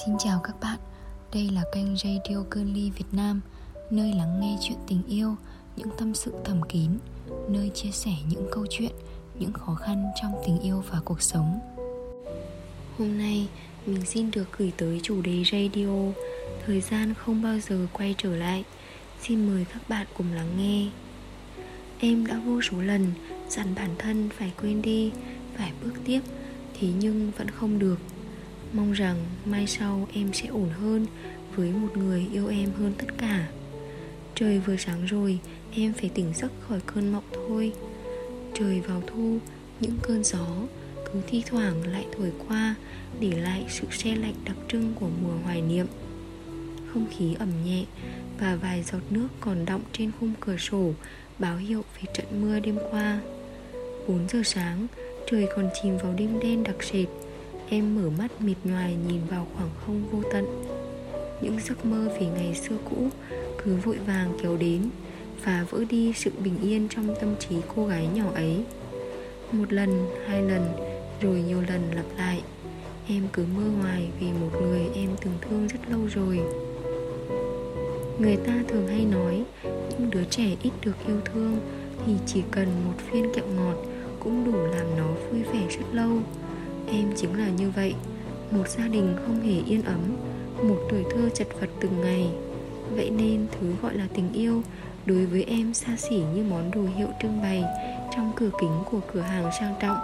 Xin chào các bạn, đây là kênh Radio Girly Việt Nam Nơi lắng nghe chuyện tình yêu, những tâm sự thầm kín Nơi chia sẻ những câu chuyện, những khó khăn trong tình yêu và cuộc sống. Hôm nay mình xin được gửi tới chủ đề radio. Thời gian không bao giờ quay trở lại. Xin mời các bạn cùng lắng nghe. Em đã vô số lần dặn bản thân phải quên đi, phải bước tiếp Thế nhưng vẫn không được. Mong rằng mai sau em sẽ ổn hơn Với một người yêu em hơn tất cả. Trời vừa sáng rồi, Em phải tỉnh giấc khỏi cơn mộng thôi. Trời vào thu, Những cơn gió Cứ thi thoảng lại thổi qua, Để lại sự xe lạnh đặc trưng của mùa hoài niệm. Không khí ẩm nhẹ Và vài giọt nước còn đọng trên khung cửa sổ Báo hiệu về trận mưa đêm qua. 4 giờ sáng, Trời còn chìm vào đêm đen đặc sệt. Em mở mắt mịt nhoài nhìn vào khoảng không vô tận. Những giấc mơ về ngày xưa cũ Cứ vội vàng kéo đến Và vỡ đi sự bình yên trong tâm trí cô gái nhỏ ấy. Một lần, hai lần, rồi nhiều lần lặp lại. Em cứ mơ hoài về một người em từng thương rất lâu rồi. Người ta thường hay nói Những đứa trẻ ít được yêu thương Thì chỉ cần một viên kẹo ngọt Cũng đủ làm nó vui vẻ rất lâu. Em chính là như vậy. Một gia đình không hề yên ấm, Một tuổi thơ chật vật từng ngày. Vậy nên thứ gọi là tình yêu Đối với em xa xỉ như món đồ hiệu trưng bày Trong cửa kính của cửa hàng sang trọng.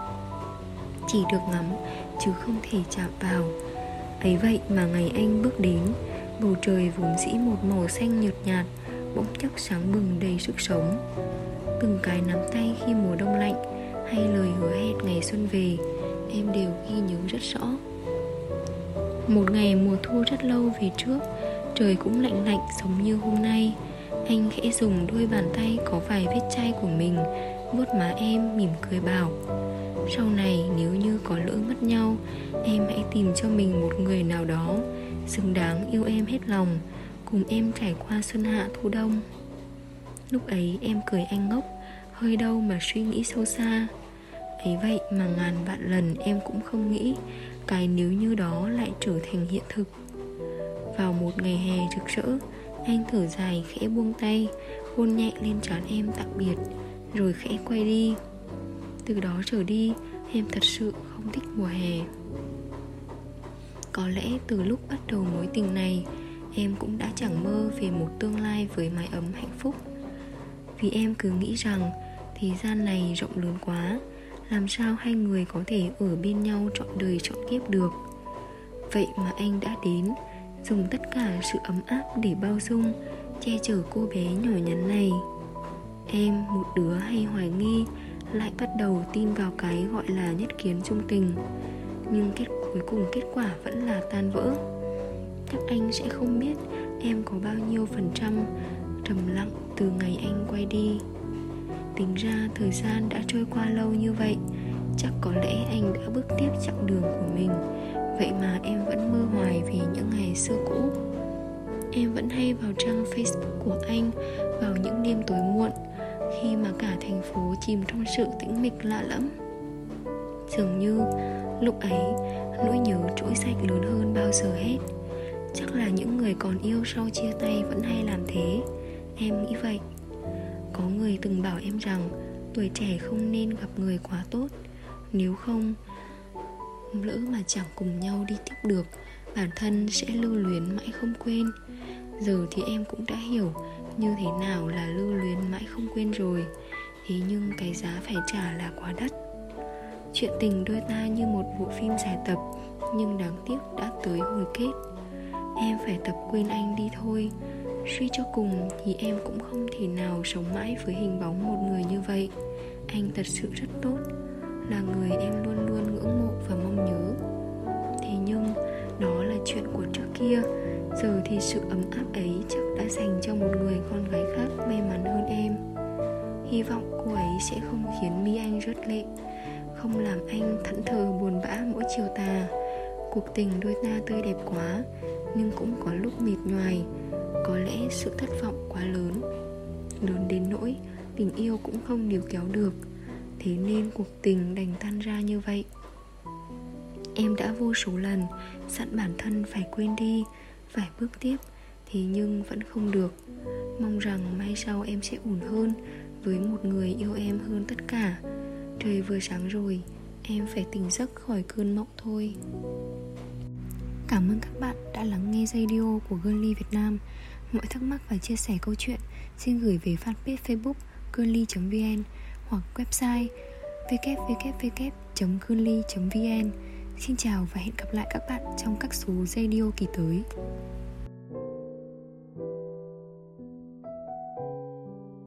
Chỉ được ngắm, chứ không thể chạm vào. Ấy vậy mà ngày anh bước đến, Bầu trời vốn dĩ một màu xanh nhợt nhạt, Bỗng chốc sáng bừng đầy sức sống. Từng cái nắm tay khi mùa đông lạnh hay lời hứa hẹn ngày xuân về, em đều ghi nhớ rất rõ. Một ngày mùa thu rất lâu về trước, trời cũng lạnh lạnh giống như hôm nay. Anh khẽ dùng đôi bàn tay có vài vết chai của mình, vuốt má em mỉm cười bảo, sau này nếu như có lỡ mất nhau, em hãy tìm cho mình một người nào đó xứng đáng yêu em hết lòng, cùng em trải qua xuân hạ thu đông. Lúc ấy em cười anh ngốc, hơi đâu mà suy nghĩ sâu xa ấy vậy mà ngàn vạn lần em cũng không nghĩ cái nếu như đó lại trở thành hiện thực. Vào một ngày hè rực rỡ, anh thở dài khẽ buông tay, hôn nhẹ lên trán em tạm biệt, rồi khẽ quay đi. Từ đó trở đi, em thật sự không thích mùa hè. Có lẽ từ lúc bắt đầu mối tình này, em cũng đã chẳng mơ về một tương lai với mái ấm hạnh phúc. Vì em cứ nghĩ rằng, thế gian này rộng lớn quá làm sao hai người có thể ở bên nhau trọn đời trọn kiếp được? Vậy mà anh đã đến, dùng tất cả sự ấm áp để bao dung, che chở cô bé nhỏ nhắn này. Em, một đứa hay hoài nghi, lại bắt đầu tin vào cái gọi là nhất kiến trung tình. Nhưng kết, cuối cùng kết quả vẫn là tan vỡ. Chắc anh sẽ không biết em có bao nhiêu phần trăm trầm lặng từ ngày anh quay đi. Tính ra thời gian đã trôi qua lâu như vậy, Chắc có lẽ anh đã bước tiếp chặng đường của mình. Vậy mà em vẫn mơ hoài về những ngày xưa cũ. Em vẫn hay vào trang Facebook của anh Vào những đêm tối muộn, Khi mà cả thành phố chìm trong sự tĩnh mịch lạ lẫm. Dường như lúc ấy, nỗi nhớ trỗi sạch lớn hơn bao giờ hết. Chắc là những người còn yêu sau chia tay vẫn hay làm thế. Em nghĩ vậy có người từng bảo em rằng tuổi trẻ không nên gặp người quá tốt. Nếu không, lỡ mà chẳng cùng nhau đi tiếp được, bản thân sẽ lưu luyến mãi không quên. Giờ thì em cũng đã hiểu như thế nào là lưu luyến mãi không quên rồi. Thế nhưng cái giá phải trả là quá đắt. Chuyện tình đôi ta như một bộ phim dài tập, nhưng đáng tiếc đã tới hồi kết. Em phải tập quên anh đi thôi. Suy cho cùng thì em cũng không thể nào sống mãi với hình bóng một người như vậy. Anh thật sự rất tốt, Là người em luôn luôn ngưỡng mộ và mong nhớ. Thế nhưng, đó là chuyện của trước kia. Giờ thì sự ấm áp ấy chắc đã dành cho một người con gái khác may mắn hơn em. Hy vọng cô ấy sẽ không khiến mi anh rớt lệ, Không làm anh thẫn thờ buồn bã mỗi chiều tà. Cuộc tình đôi ta tươi đẹp quá, Nhưng cũng có lúc mệt nhoài có lẽ sự thất vọng quá lớn. Lớn đến nỗi tình yêu cũng không níu kéo được. Thế nên cuộc tình đành tan ra như vậy. Em đã vô số lần dặn bản thân phải quên đi, Phải bước tiếp, Thế nhưng vẫn không được. Mong rằng mai sau em sẽ ổn hơn Với một người yêu em hơn tất cả. Trời vừa sáng rồi, Em phải tỉnh giấc khỏi cơn mộng thôi. Cảm ơn các bạn đã lắng nghe radio của Girly Việt Nam. Mọi thắc mắc và chia sẻ câu chuyện, Xin gửi về fanpage facebook girly.vn Hoặc website www.girly.vn Xin chào và hẹn gặp lại các bạn trong các số radio kỳ tới.